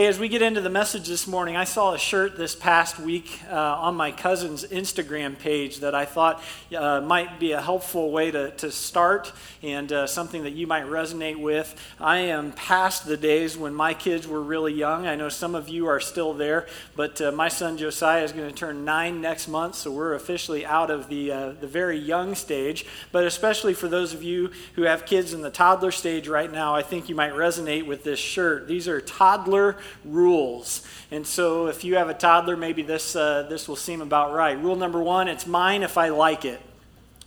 Hey, as we get into the message this morning, I saw a shirt this past week uh, on my cousin's Instagram page that I thought uh, might be a helpful way to, to start and uh, something that you might resonate with. I am past the days when my kids were really young. I know some of you are still there, but uh, my son Josiah is going to turn nine next month, so we're officially out of the, uh, the very young stage. But especially for those of you who have kids in the toddler stage right now, I think you might resonate with this shirt. These are toddler rules. And so if you have a toddler, maybe this, uh, this will seem about right. Rule number one it's mine if I like it.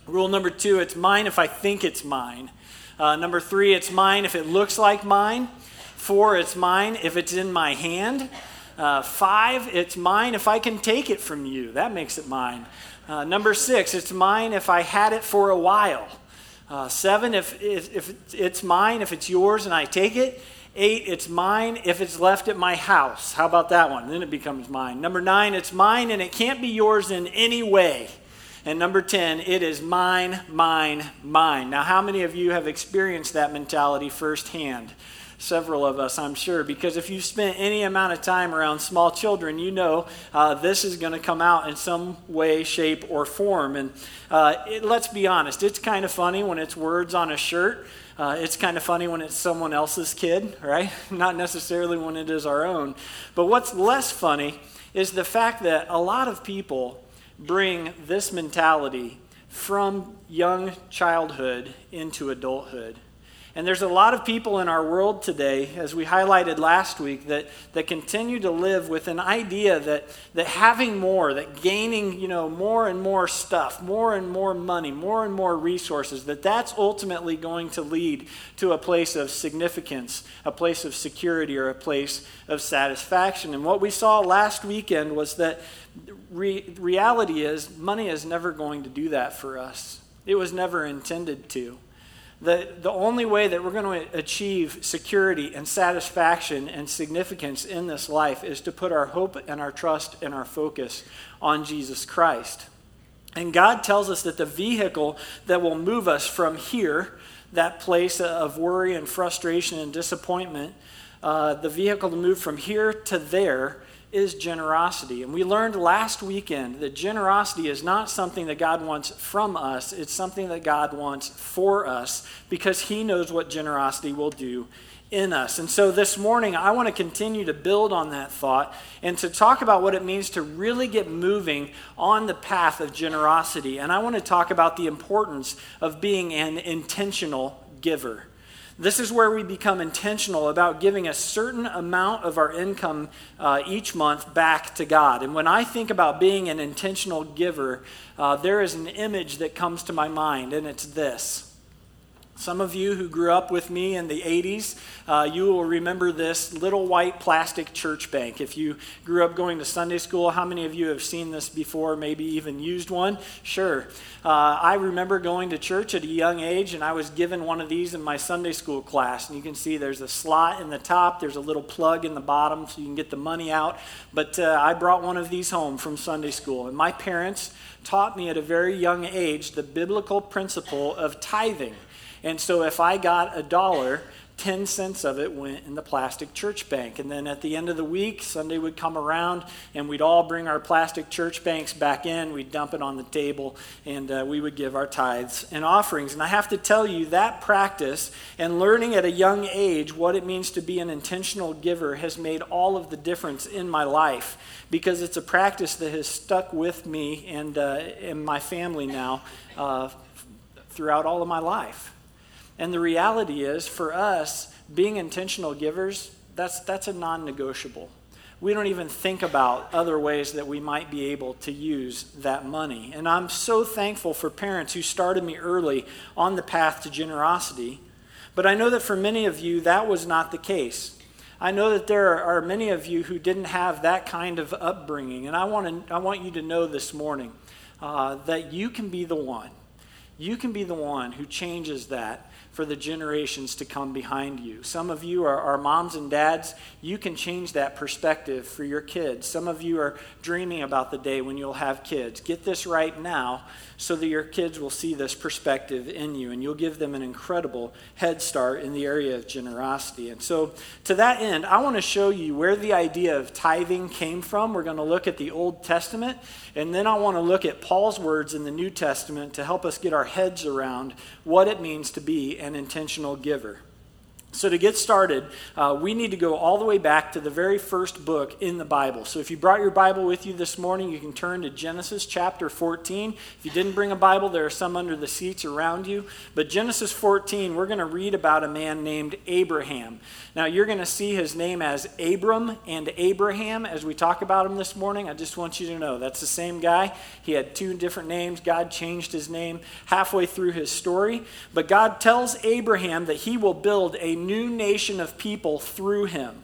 Rule number two it's mine if I think it's mine. Uh, number three it's mine if it looks like mine. Four it's mine if it's in my hand. Uh, five it's mine if I can take it from you. That makes it mine. Uh, number six it's mine if I had it for a while. Uh, seven, if, if, if, it's mine, if it's yours and I take it. Eight, it's mine if it's left at my house. How about that one? Then it becomes mine. Number nine, it's mine and it can't be yours in any way. And number 10, it is mine, mine, mine. Now, how many of you have experienced that mentality firsthand? Several of us, I'm sure, because if you've spent any amount of time around small children, you know uh, this is going to come out in some way, shape, or form. And uh, it, let's be honest, it's kind of funny when it's words on a shirt. Uh, it's kind of funny when it's someone else's kid, right? Not necessarily when it is our own. But what's less funny is the fact that a lot of people bring this mentality from young childhood into adulthood. And there's a lot of people in our world today, as we highlighted last week, that, that continue to live with an idea that, that having more, that gaining you know, more and more stuff, more and more money, more and more resources, that that's ultimately going to lead to a place of significance, a place of security, or a place of satisfaction. And what we saw last weekend was that re- reality is money is never going to do that for us. It was never intended to the, the only way that we're going to achieve security and satisfaction and significance in this life is to put our hope and our trust and our focus on Jesus Christ. And God tells us that the vehicle that will move us from here, that place of worry and frustration and disappointment, uh, the vehicle to move from here to there is generosity. And we learned last weekend that generosity is not something that God wants from us, it's something that God wants for us because He knows what generosity will do in us. And so this morning, I want to continue to build on that thought and to talk about what it means to really get moving on the path of generosity. And I want to talk about the importance of being an intentional giver. This is where we become intentional about giving a certain amount of our income uh, each month back to God. And when I think about being an intentional giver, uh, there is an image that comes to my mind, and it's this some of you who grew up with me in the 80s, uh, you will remember this little white plastic church bank. If you grew up going to Sunday school, how many of you have seen this before, maybe even used one? Sure. Uh, I remember going to church at a young age, and I was given one of these in my Sunday school class. And you can see there's a slot in the top, there's a little plug in the bottom so you can get the money out. But uh, I brought one of these home from Sunday school, and my parents taught me at a very young age the biblical principle of tithing. And so if I got a dollar, 10 cents of it went in the plastic church bank. And then at the end of the week, Sunday would come around and we'd all bring our plastic church banks back in. We'd dump it on the table and uh, we would give our tithes and offerings. And I have to tell you, that practice and learning at a young age what it means to be an intentional giver has made all of the difference in my life because it's a practice that has stuck with me and, uh, and my family now uh, throughout all of my life. And the reality is, for us, being intentional givers, that's, that's a non negotiable. We don't even think about other ways that we might be able to use that money. And I'm so thankful for parents who started me early on the path to generosity. But I know that for many of you, that was not the case. I know that there are many of you who didn't have that kind of upbringing. And I want, to, I want you to know this morning uh, that you can be the one. You can be the one who changes that for the generations to come behind you. Some of you are, are, moms and dads. You can change that perspective for your kids. Some of you are dreaming about the day when you'll have kids. Get this right now so that your kids will see this perspective in you and you'll give them an incredible head start in the area of generosity. And so, to that end, I want to show you where the idea of tithing came from. We're going to look at the Old Testament, and then I want to look at Paul's words in the New Testament to help us get our heads around what it means to be an intentional giver. So, to get started, uh, we need to go all the way back to the very first book in the Bible. So, if you brought your Bible with you this morning, you can turn to Genesis chapter 14. If you didn't bring a Bible, there are some under the seats around you. But Genesis 14, we're going to read about a man named Abraham. Now, you're going to see his name as Abram and Abraham as we talk about him this morning. I just want you to know that's the same guy. He had two different names. God changed his name halfway through his story. But God tells Abraham that he will build a new nation of people through him.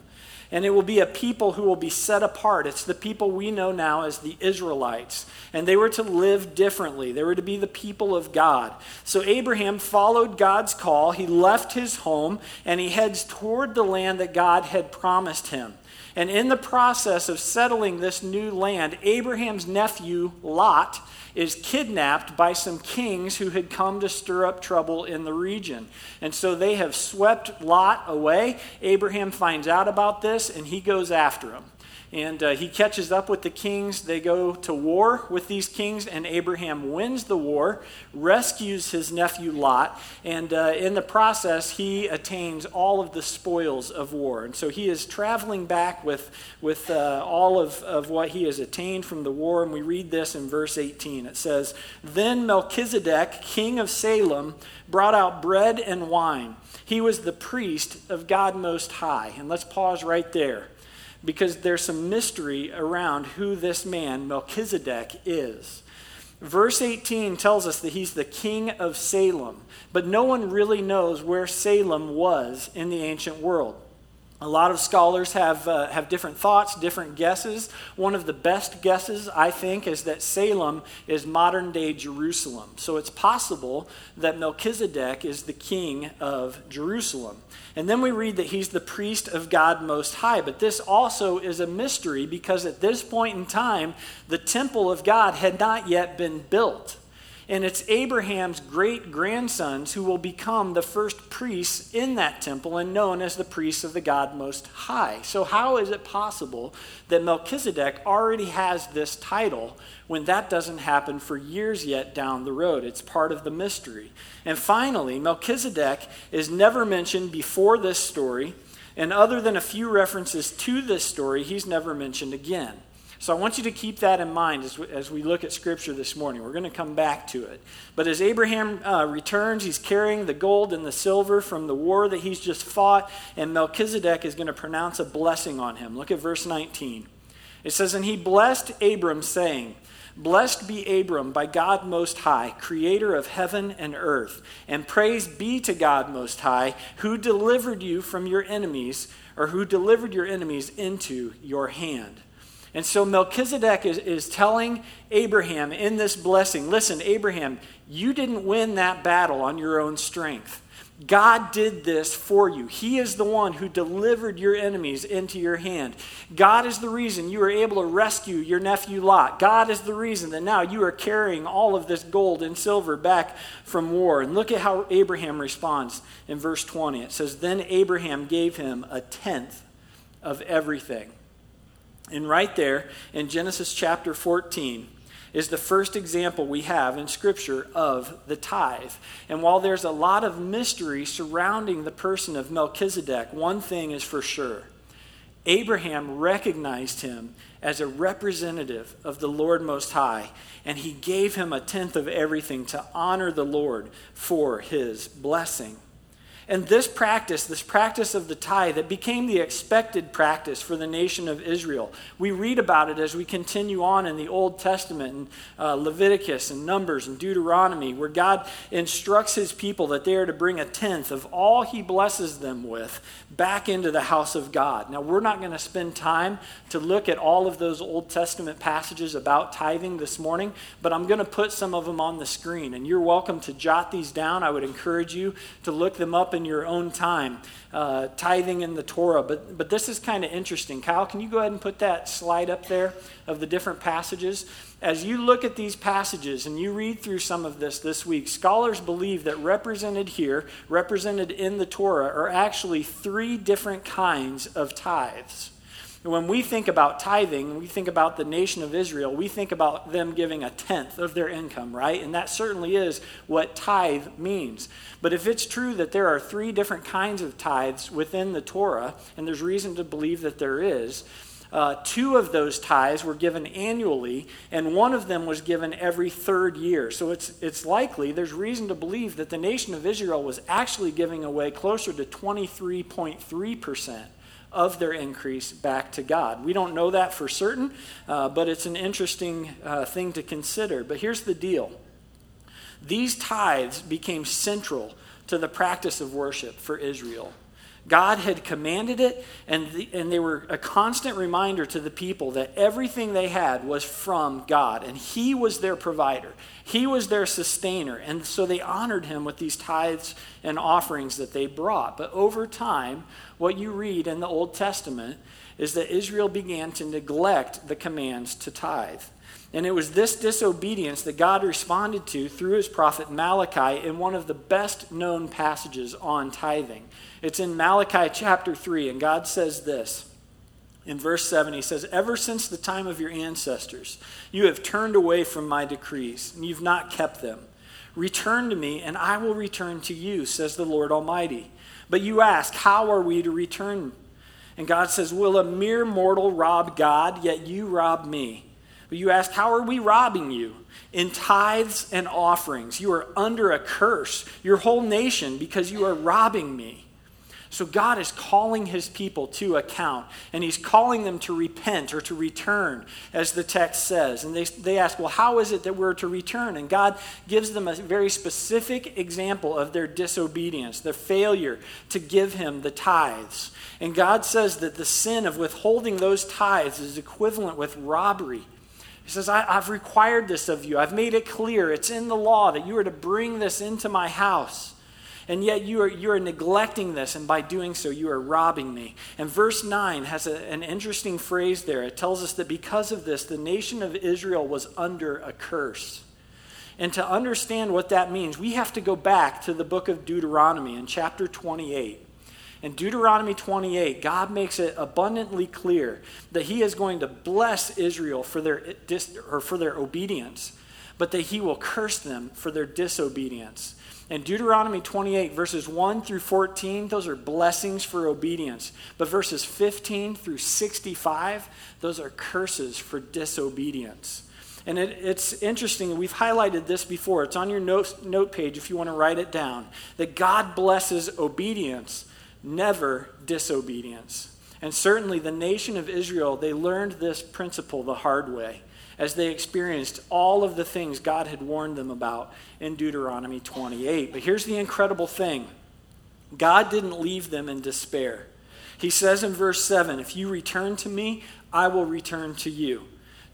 And it will be a people who will be set apart. It's the people we know now as the Israelites. And they were to live differently. They were to be the people of God. So Abraham followed God's call. He left his home and he heads toward the land that God had promised him. And in the process of settling this new land, Abraham's nephew, Lot, is kidnapped by some kings who had come to stir up trouble in the region. And so they have swept Lot away. Abraham finds out about this and he goes after him. And uh, he catches up with the kings. They go to war with these kings, and Abraham wins the war, rescues his nephew Lot, and uh, in the process, he attains all of the spoils of war. And so he is traveling back with, with uh, all of, of what he has attained from the war. And we read this in verse 18. It says, Then Melchizedek, king of Salem, brought out bread and wine. He was the priest of God Most High. And let's pause right there because there's some mystery around who this man, Melchizedek, is. Verse 18 tells us that he's the king of Salem, but no one really knows where Salem was in the ancient world. A lot of scholars have, uh, have different thoughts, different guesses. One of the best guesses, I think, is that Salem is modern day Jerusalem. So it's possible that Melchizedek is the king of Jerusalem. And then we read that he's the priest of God Most High. But this also is a mystery because at this point in time, the temple of God had not yet been built. And it's Abraham's great grandsons who will become the first priests in that temple and known as the priests of the God Most High. So, how is it possible that Melchizedek already has this title when that doesn't happen for years yet down the road? It's part of the mystery. And finally, Melchizedek is never mentioned before this story. And other than a few references to this story, he's never mentioned again. So I want you to keep that in mind as we, as we look at Scripture this morning. We're going to come back to it. But as Abraham uh, returns, he's carrying the gold and the silver from the war that he's just fought, and Melchizedek is going to pronounce a blessing on him. Look at verse 19. It says, And he blessed Abram, saying, Blessed be Abram by God Most High, creator of heaven and earth. And praise be to God Most High, who delivered you from your enemies, or who delivered your enemies into your hand. And so Melchizedek is, is telling Abraham in this blessing listen, Abraham, you didn't win that battle on your own strength. God did this for you. He is the one who delivered your enemies into your hand. God is the reason you were able to rescue your nephew Lot. God is the reason that now you are carrying all of this gold and silver back from war. And look at how Abraham responds in verse 20. It says, Then Abraham gave him a tenth of everything. And right there in Genesis chapter 14 is the first example we have in Scripture of the tithe. And while there's a lot of mystery surrounding the person of Melchizedek, one thing is for sure Abraham recognized him as a representative of the Lord Most High, and he gave him a tenth of everything to honor the Lord for his blessing. And this practice, this practice of the tithe, it became the expected practice for the nation of Israel. We read about it as we continue on in the Old Testament, and uh, Leviticus and Numbers and Deuteronomy, where God instructs his people that they are to bring a tenth of all he blesses them with back into the house of God. Now, we're not going to spend time to look at all of those Old Testament passages about tithing this morning, but I'm going to put some of them on the screen, and you're welcome to jot these down. I would encourage you to look them up in your own time, uh, tithing in the Torah. But, but this is kind of interesting. Kyle, can you go ahead and put that slide up there of the different passages? As you look at these passages and you read through some of this this week, scholars believe that represented here, represented in the Torah, are actually three different kinds of tithes. When we think about tithing, we think about the nation of Israel, we think about them giving a tenth of their income, right? And that certainly is what tithe means. But if it's true that there are three different kinds of tithes within the Torah, and there's reason to believe that there is, uh, two of those tithes were given annually, and one of them was given every third year. So it's, it's likely, there's reason to believe that the nation of Israel was actually giving away closer to 23.3% of their increase back to God. We don't know that for certain, uh, but it's an interesting uh, thing to consider. But here's the deal these tithes became central to the practice of worship for Israel. God had commanded it, and, the, and they were a constant reminder to the people that everything they had was from God, and He was their provider. He was their sustainer. And so they honored Him with these tithes and offerings that they brought. But over time, what you read in the Old Testament is that Israel began to neglect the commands to tithe. And it was this disobedience that God responded to through his prophet Malachi in one of the best known passages on tithing. It's in Malachi chapter 3, and God says this. In verse 7, he says, Ever since the time of your ancestors, you have turned away from my decrees, and you've not kept them. Return to me, and I will return to you, says the Lord Almighty. But you ask, How are we to return? And God says, Will a mere mortal rob God, yet you rob me? But you ask, How are we robbing you? In tithes and offerings. You are under a curse, your whole nation, because you are robbing me. So God is calling his people to account, and he's calling them to repent or to return, as the text says. And they, they ask, well, how is it that we're to return? And God gives them a very specific example of their disobedience, their failure to give him the tithes. And God says that the sin of withholding those tithes is equivalent with robbery. He says, I, have required this of you. I've made it clear. It's in the law that you are to bring this into my house. And yet you are, you are neglecting this, and by doing so, you are robbing me. And verse 9 has a, an interesting phrase there. It tells us that because of this, the nation of Israel was under a curse. And to understand what that means, we have to go back to the book of Deuteronomy in chapter 28. In Deuteronomy 28, God makes it abundantly clear that He is going to bless Israel for their, or for their obedience, but that He will curse them for their disobedience. In Deuteronomy 28, verses 1 through 14, those are blessings for obedience. But verses 15 through 65, those are curses for disobedience. And it, it's interesting, we've highlighted this before. It's on your note, note page if you want to write it down. That God blesses obedience, never disobedience. And certainly the nation of Israel, they learned this principle the hard way as they experienced all of the things God had warned them about in Deuteronomy 28. But here's the incredible thing God didn't leave them in despair. He says in verse 7 If you return to me, I will return to you.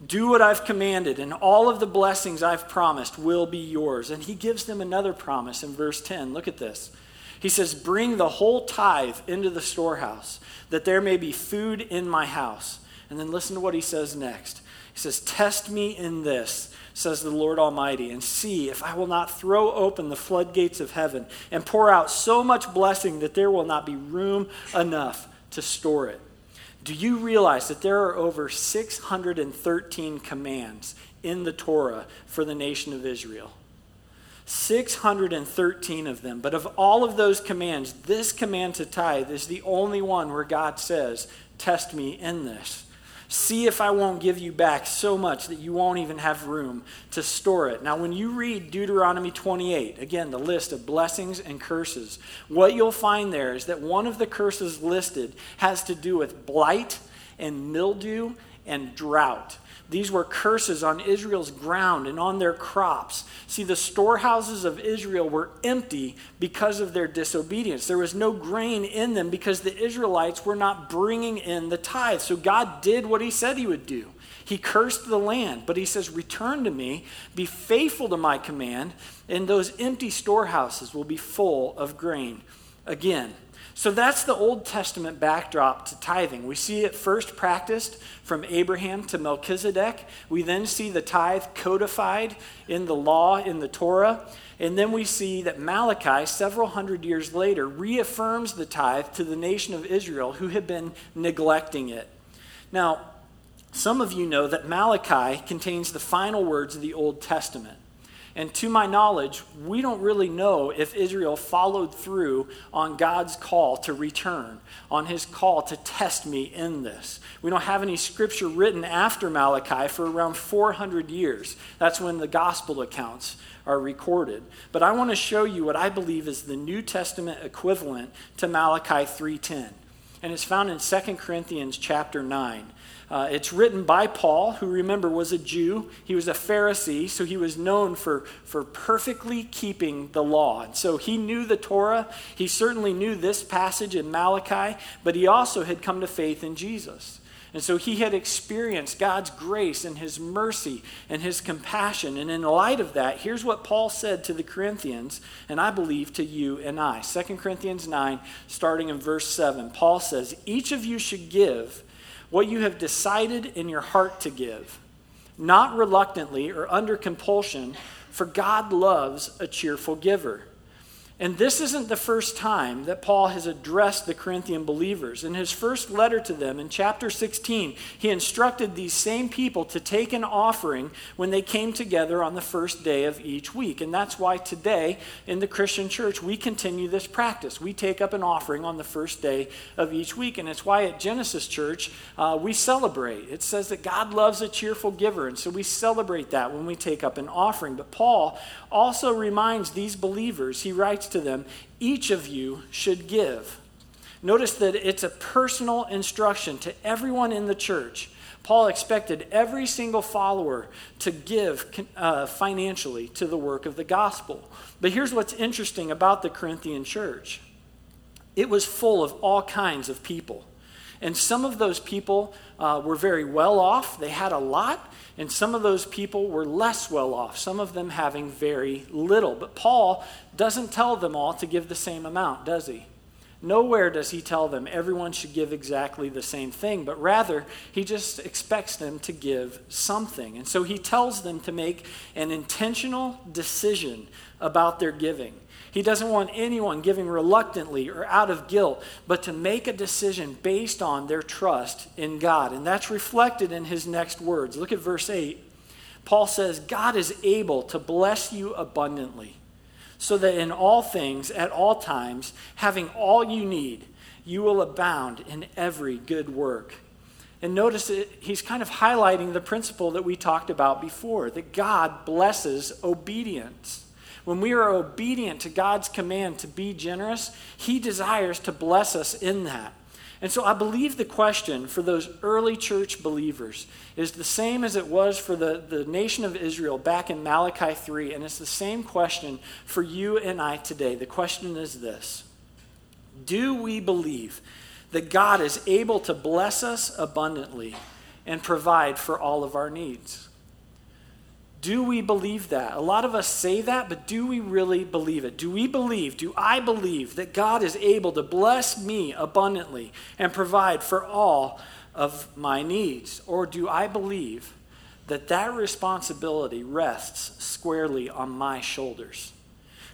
Do what I've commanded, and all of the blessings I've promised will be yours. And he gives them another promise in verse 10. Look at this. He says, Bring the whole tithe into the storehouse, that there may be food in my house. And then listen to what he says next. He says, Test me in this, says the Lord Almighty, and see if I will not throw open the floodgates of heaven and pour out so much blessing that there will not be room enough to store it. Do you realize that there are over 613 commands in the Torah for the nation of Israel? 613 of them. But of all of those commands, this command to tithe is the only one where God says, Test me in this. See if I won't give you back so much that you won't even have room to store it. Now, when you read Deuteronomy 28, again, the list of blessings and curses, what you'll find there is that one of the curses listed has to do with blight and mildew and drought. These were curses on Israel's ground and on their crops. See, the storehouses of Israel were empty because of their disobedience. There was no grain in them because the Israelites were not bringing in the tithe. So God did what he said he would do. He cursed the land, but he says, Return to me, be faithful to my command, and those empty storehouses will be full of grain again. So that's the Old Testament backdrop to tithing. We see it first practiced from Abraham to Melchizedek. We then see the tithe codified in the law, in the Torah. And then we see that Malachi, several hundred years later, reaffirms the tithe to the nation of Israel who had been neglecting it. Now, some of you know that Malachi contains the final words of the Old Testament. And to my knowledge, we don't really know if Israel followed through on God's call to return, on his call to test me in this. We don't have any scripture written after Malachi for around 400 years. That's when the gospel accounts are recorded. But I want to show you what I believe is the New Testament equivalent to Malachi 3:10. And it's found in 2 Corinthians chapter 9. Uh, it's written by Paul, who remember was a Jew. He was a Pharisee, so he was known for, for perfectly keeping the law. And so he knew the Torah. He certainly knew this passage in Malachi, but he also had come to faith in Jesus. And so he had experienced God's grace and his mercy and his compassion. And in light of that, here's what Paul said to the Corinthians, and I believe to you and I. 2 Corinthians 9, starting in verse 7, Paul says, Each of you should give what you have decided in your heart to give, not reluctantly or under compulsion, for God loves a cheerful giver. And this isn't the first time that Paul has addressed the Corinthian believers. In his first letter to them, in chapter 16, he instructed these same people to take an offering when they came together on the first day of each week. And that's why today in the Christian church, we continue this practice. We take up an offering on the first day of each week. And it's why at Genesis Church, uh, we celebrate. It says that God loves a cheerful giver. And so we celebrate that when we take up an offering. But Paul also reminds these believers, he writes to them, each of you should give. Notice that it's a personal instruction to everyone in the church. Paul expected every single follower to give uh, financially to the work of the gospel. But here's what's interesting about the Corinthian church it was full of all kinds of people. And some of those people uh, were very well off, they had a lot, and some of those people were less well off, some of them having very little. But Paul doesn't tell them all to give the same amount, does he? Nowhere does he tell them everyone should give exactly the same thing, but rather he just expects them to give something. And so he tells them to make an intentional decision about their giving. He doesn't want anyone giving reluctantly or out of guilt, but to make a decision based on their trust in God. And that's reflected in his next words. Look at verse 8. Paul says, God is able to bless you abundantly, so that in all things, at all times, having all you need, you will abound in every good work. And notice it, he's kind of highlighting the principle that we talked about before that God blesses obedience. When we are obedient to God's command to be generous, He desires to bless us in that. And so I believe the question for those early church believers is the same as it was for the, the nation of Israel back in Malachi 3, and it's the same question for you and I today. The question is this Do we believe that God is able to bless us abundantly and provide for all of our needs? Do we believe that? A lot of us say that, but do we really believe it? Do we believe, do I believe that God is able to bless me abundantly and provide for all of my needs? Or do I believe that that responsibility rests squarely on my shoulders?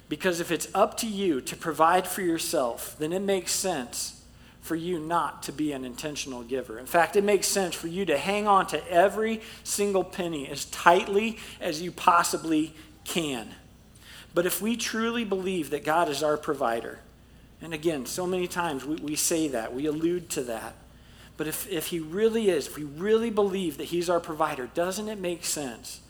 Because if it's up to you to provide for yourself, then it makes sense for you not to be an intentional giver. In fact, it makes sense for you to hang on to every single penny as tightly as you possibly can. But if we truly believe that God is our provider, and again, so many times we, we say that, we allude to that, But if, if He really is, if we really believe that He's our provider, doesn't it make sense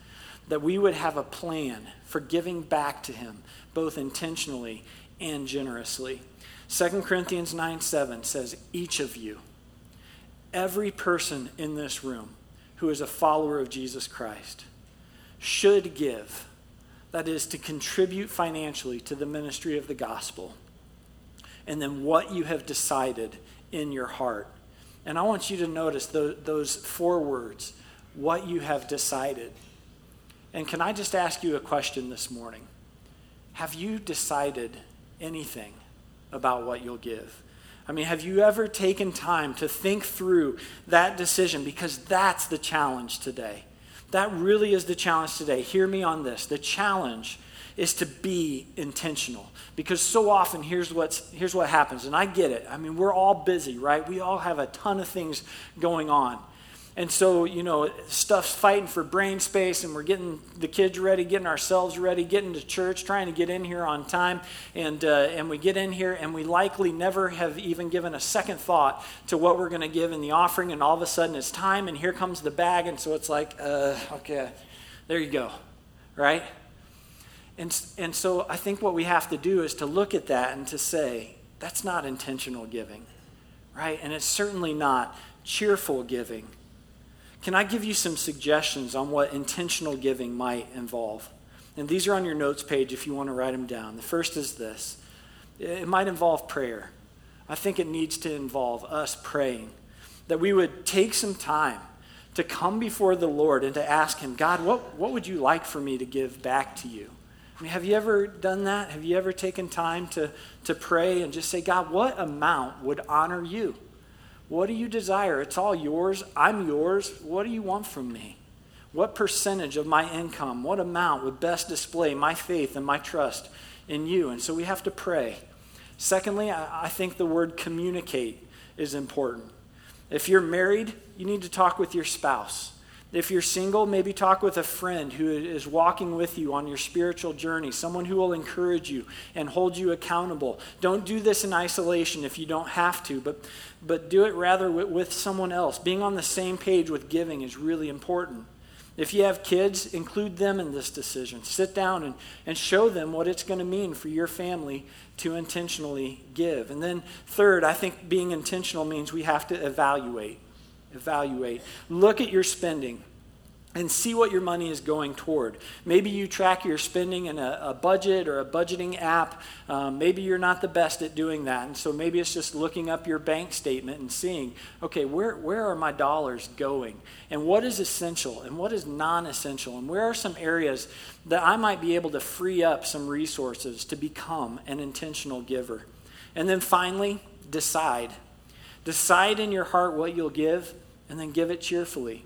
that we would have a plan for giving back to Him, both intentionally and generously? 2 Corinthians 9 7 says, Each of you, every person in this room who is a follower of Jesus Christ, should give. That is, to contribute financially to the ministry of the gospel. And then what you have decided in your heart. And I want you to notice those four words what you have decided. And can I just ask you a question this morning? Have you decided anything about what you'll give? I mean, have you ever taken time to think through that decision? Because that's the challenge today. That really is the challenge today. Hear me on this. The challenge is to be intentional. Because so often, here's, what's, here's what happens, and I get it. I mean, we're all busy, right? We all have a ton of things going on. And so, you know, stuff's fighting for brain space, and we're getting the kids ready, getting ourselves ready, getting to church, trying to get in here on time. And, uh, and we get in here, and we likely never have even given a second thought to what we're going to give in the offering. And all of a sudden, it's time, and here comes the bag. And so it's like, uh, okay, there you go, right? And, and so I think what we have to do is to look at that and to say, that's not intentional giving, right? And it's certainly not cheerful giving. Can I give you some suggestions on what intentional giving might involve? And these are on your notes page if you want to write them down. The first is this it might involve prayer. I think it needs to involve us praying, that we would take some time to come before the Lord and to ask Him, God, what, what would you like for me to give back to you? I mean, have you ever done that? Have you ever taken time to, to pray and just say, God, what amount would honor you? What do you desire? It's all yours. I'm yours. What do you want from me? What percentage of my income, what amount would best display my faith and my trust in you? And so we have to pray. Secondly, I, think the word communicate is important. If you're married, you need to talk with your spouse. If you're single, maybe talk with a friend who is walking with you on your spiritual journey, someone who will encourage you and hold you accountable. Don't do this in isolation if you don't have to, but, but do it rather with, with someone else. Being on the same page with giving is really important. If you have kids, include them in this decision. Sit down and, and show them what it's going to mean for your family to intentionally give. And then, third, I think being intentional means we have to evaluate evaluate. Look at your spending and see what your money is going toward. Maybe you track your spending in a, a budget or a budgeting app. Um, maybe you're not the best at doing that. And so maybe it's just looking up your bank statement and seeing, okay, where, where are my dollars going? And what is essential and what is non essential? And where are some areas that I might be able to free up some resources to become an intentional giver? And then finally, decide. Decide in your heart what you'll give and then give it cheerfully.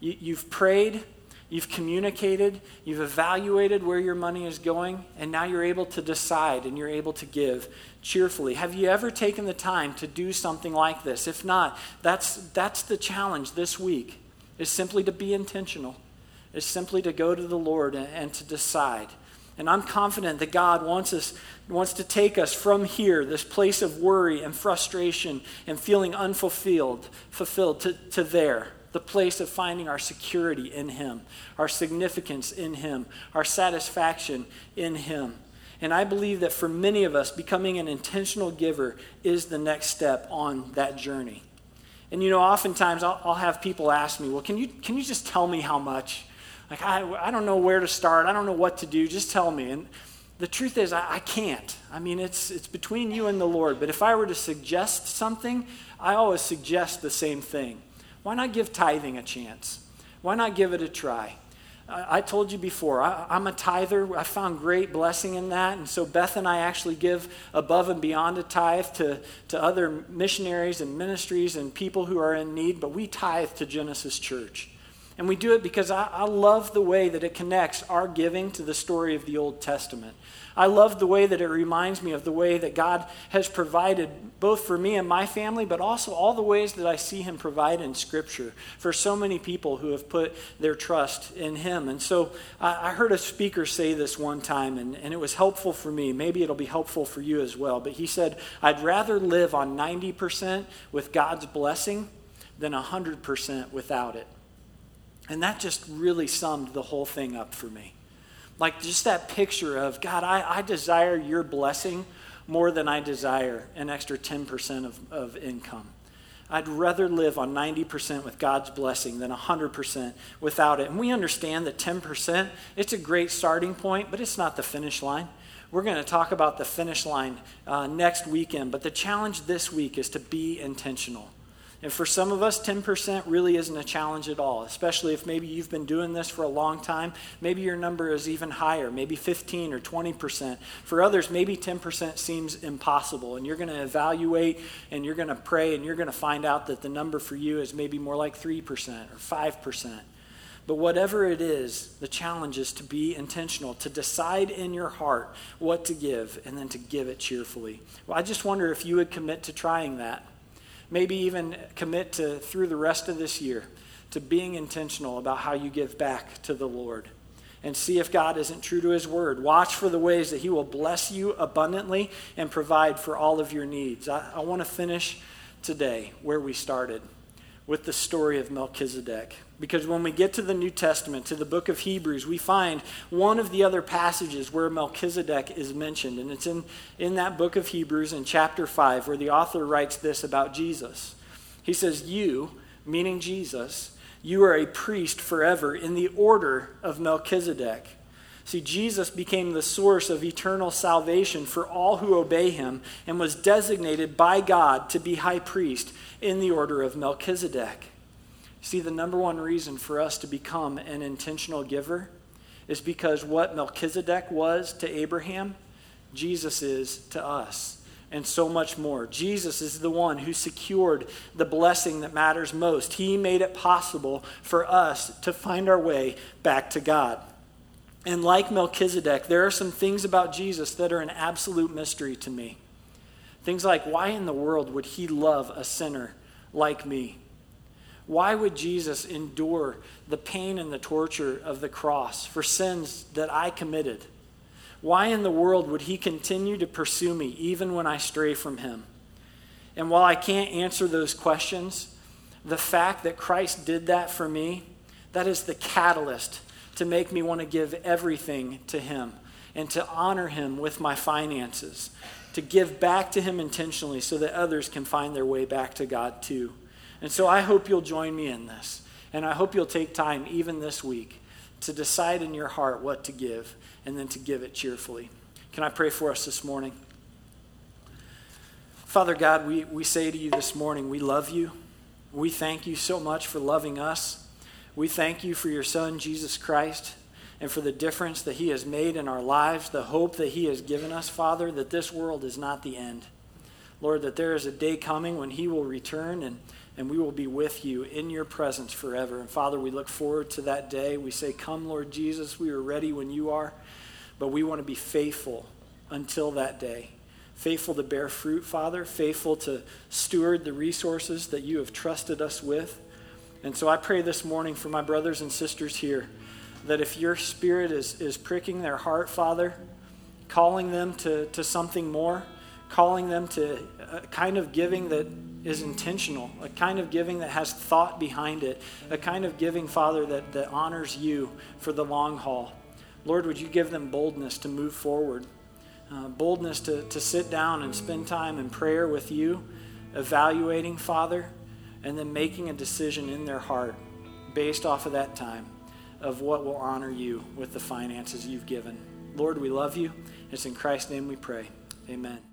You, you've prayed, you've communicated, you've evaluated where your money is going, and now you're able to decide and you're able to give cheerfully. Have you ever taken the time to do something like this? If not, that's, that's the challenge this week, is simply to be intentional, is simply to go to the Lord and, and to decide. And I'm confident that God wants us wants to take us from here, this place of worry and frustration and feeling unfulfilled, fulfilled to, to there, the place of finding our security in Him, our significance in Him, our satisfaction in Him. And I believe that for many of us, becoming an intentional giver is the next step on that journey. And you know, oftentimes I'll, I'll have people ask me, well, can you, can you just tell me how much? Like, I, I don't know where to start. I don't know what to do. Just tell me. And the truth is, I, I can't. I mean, it's, it's between you and the Lord. But if I were to suggest something, I always suggest the same thing. Why not give tithing a chance? Why not give it a try? I, told you before, I, I'm a tither. I found great blessing in that. And so Beth and I actually give above and beyond a tithe to, to other missionaries and ministries and people who are in need, but we tithe to Genesis Church. And we do it because I, I, love the way that it connects our giving to the story of the Old Testament. I love the way that it reminds me of the way that God has provided both for me and my family, but also all the ways that I see Him provide in Scripture for so many people who have put their trust in Him. And so I, I heard a speaker say this one time, and, and it was helpful for me. Maybe it'll be helpful for you as well. But he said, I'd rather live on 90% with God's blessing than 100% without it. And that just really summed the whole thing up for me. Like just that picture of, God, I, I desire your blessing more than I desire an extra 10% of, of income. I'd rather live on 90% with God's blessing than 100% without it. And we understand that 10%, it's a great starting point, but it's not the finish line. We're going to talk about the finish line uh, next weekend, but the challenge this week is to be intentional. And for some of us, 10% really isn't a challenge at all, especially if maybe you've been doing this for a long time. Maybe your number is even higher, maybe 15 or 20%. For others, maybe 10% seems impossible. And you're going to evaluate and you're going to pray and you're going to find out that the number for you is maybe more like 3% or 5%. But whatever it is, the challenge is to be intentional, to decide in your heart what to give, and then to give it cheerfully. Well, I just wonder if you would commit to trying that. Maybe even commit to, through the rest of this year, to being intentional about how you give back to the Lord. And see if God isn't true to his word. Watch for the ways that he will bless you abundantly and provide for all of your needs. I, I want to finish today where we started with the story of Melchizedek. Because when we get to the New Testament, to the book of Hebrews, we find one of the other passages where Melchizedek is mentioned. And it's in, in that book of Hebrews in chapter 5, where the author writes this about Jesus. He says, You, meaning Jesus, you are a priest forever in the order of Melchizedek. See, Jesus became the source of eternal salvation for all who obey him and was designated by God to be high priest in the order of Melchizedek. See, the number one reason for us to become an intentional giver is because what Melchizedek was to Abraham, Jesus is to us, and so much more. Jesus is the one who secured the blessing that matters most. He made it possible for us to find our way back to God. And like Melchizedek, there are some things about Jesus that are an absolute mystery to me. Things like, why in the world would he love a sinner like me? Why would Jesus endure the pain and the torture of the cross for sins that I committed? Why in the world would he continue to pursue me even when I stray from him? And while I can't answer those questions, the fact that Christ did that for me, that is the catalyst to make me want to give everything to Him and to honor Him with my finances, to give back to Him intentionally so that others can find their way back to God too. And so I hope you'll join me in this. And I hope you'll take time, even this week, to decide in your heart what to give and then to give it cheerfully. Can I pray for us this morning? Father God, we, we say to you this morning, we love you. We thank you so much for loving us. We thank you for your Son, Jesus Christ, and for the difference that he has made in our lives, the hope that he has given us, Father, that this world is not the end. Lord, that there is a day coming when he will return and, and we will be with you in your presence forever. And Father, we look forward to that day. We say, Come, Lord Jesus, we are ready when you are, but we want to be faithful until that day. Faithful to bear fruit, Father, faithful to steward the resources that you have trusted us with. And so I pray this morning for my brothers and sisters here that if your spirit is, is pricking their heart, Father, calling them to, to something more, calling them to a kind of giving that is intentional, a kind of giving that has thought behind it, a kind of giving, Father, that, that honors you for the long haul. Lord, would you give them boldness to move forward, uh, boldness to, to sit down and spend time in prayer with you, evaluating, Father, and then making a decision in their heart based off of that time of what will honor you with the finances you've given. Lord, we love you. It's in Christ's name we pray. Amen.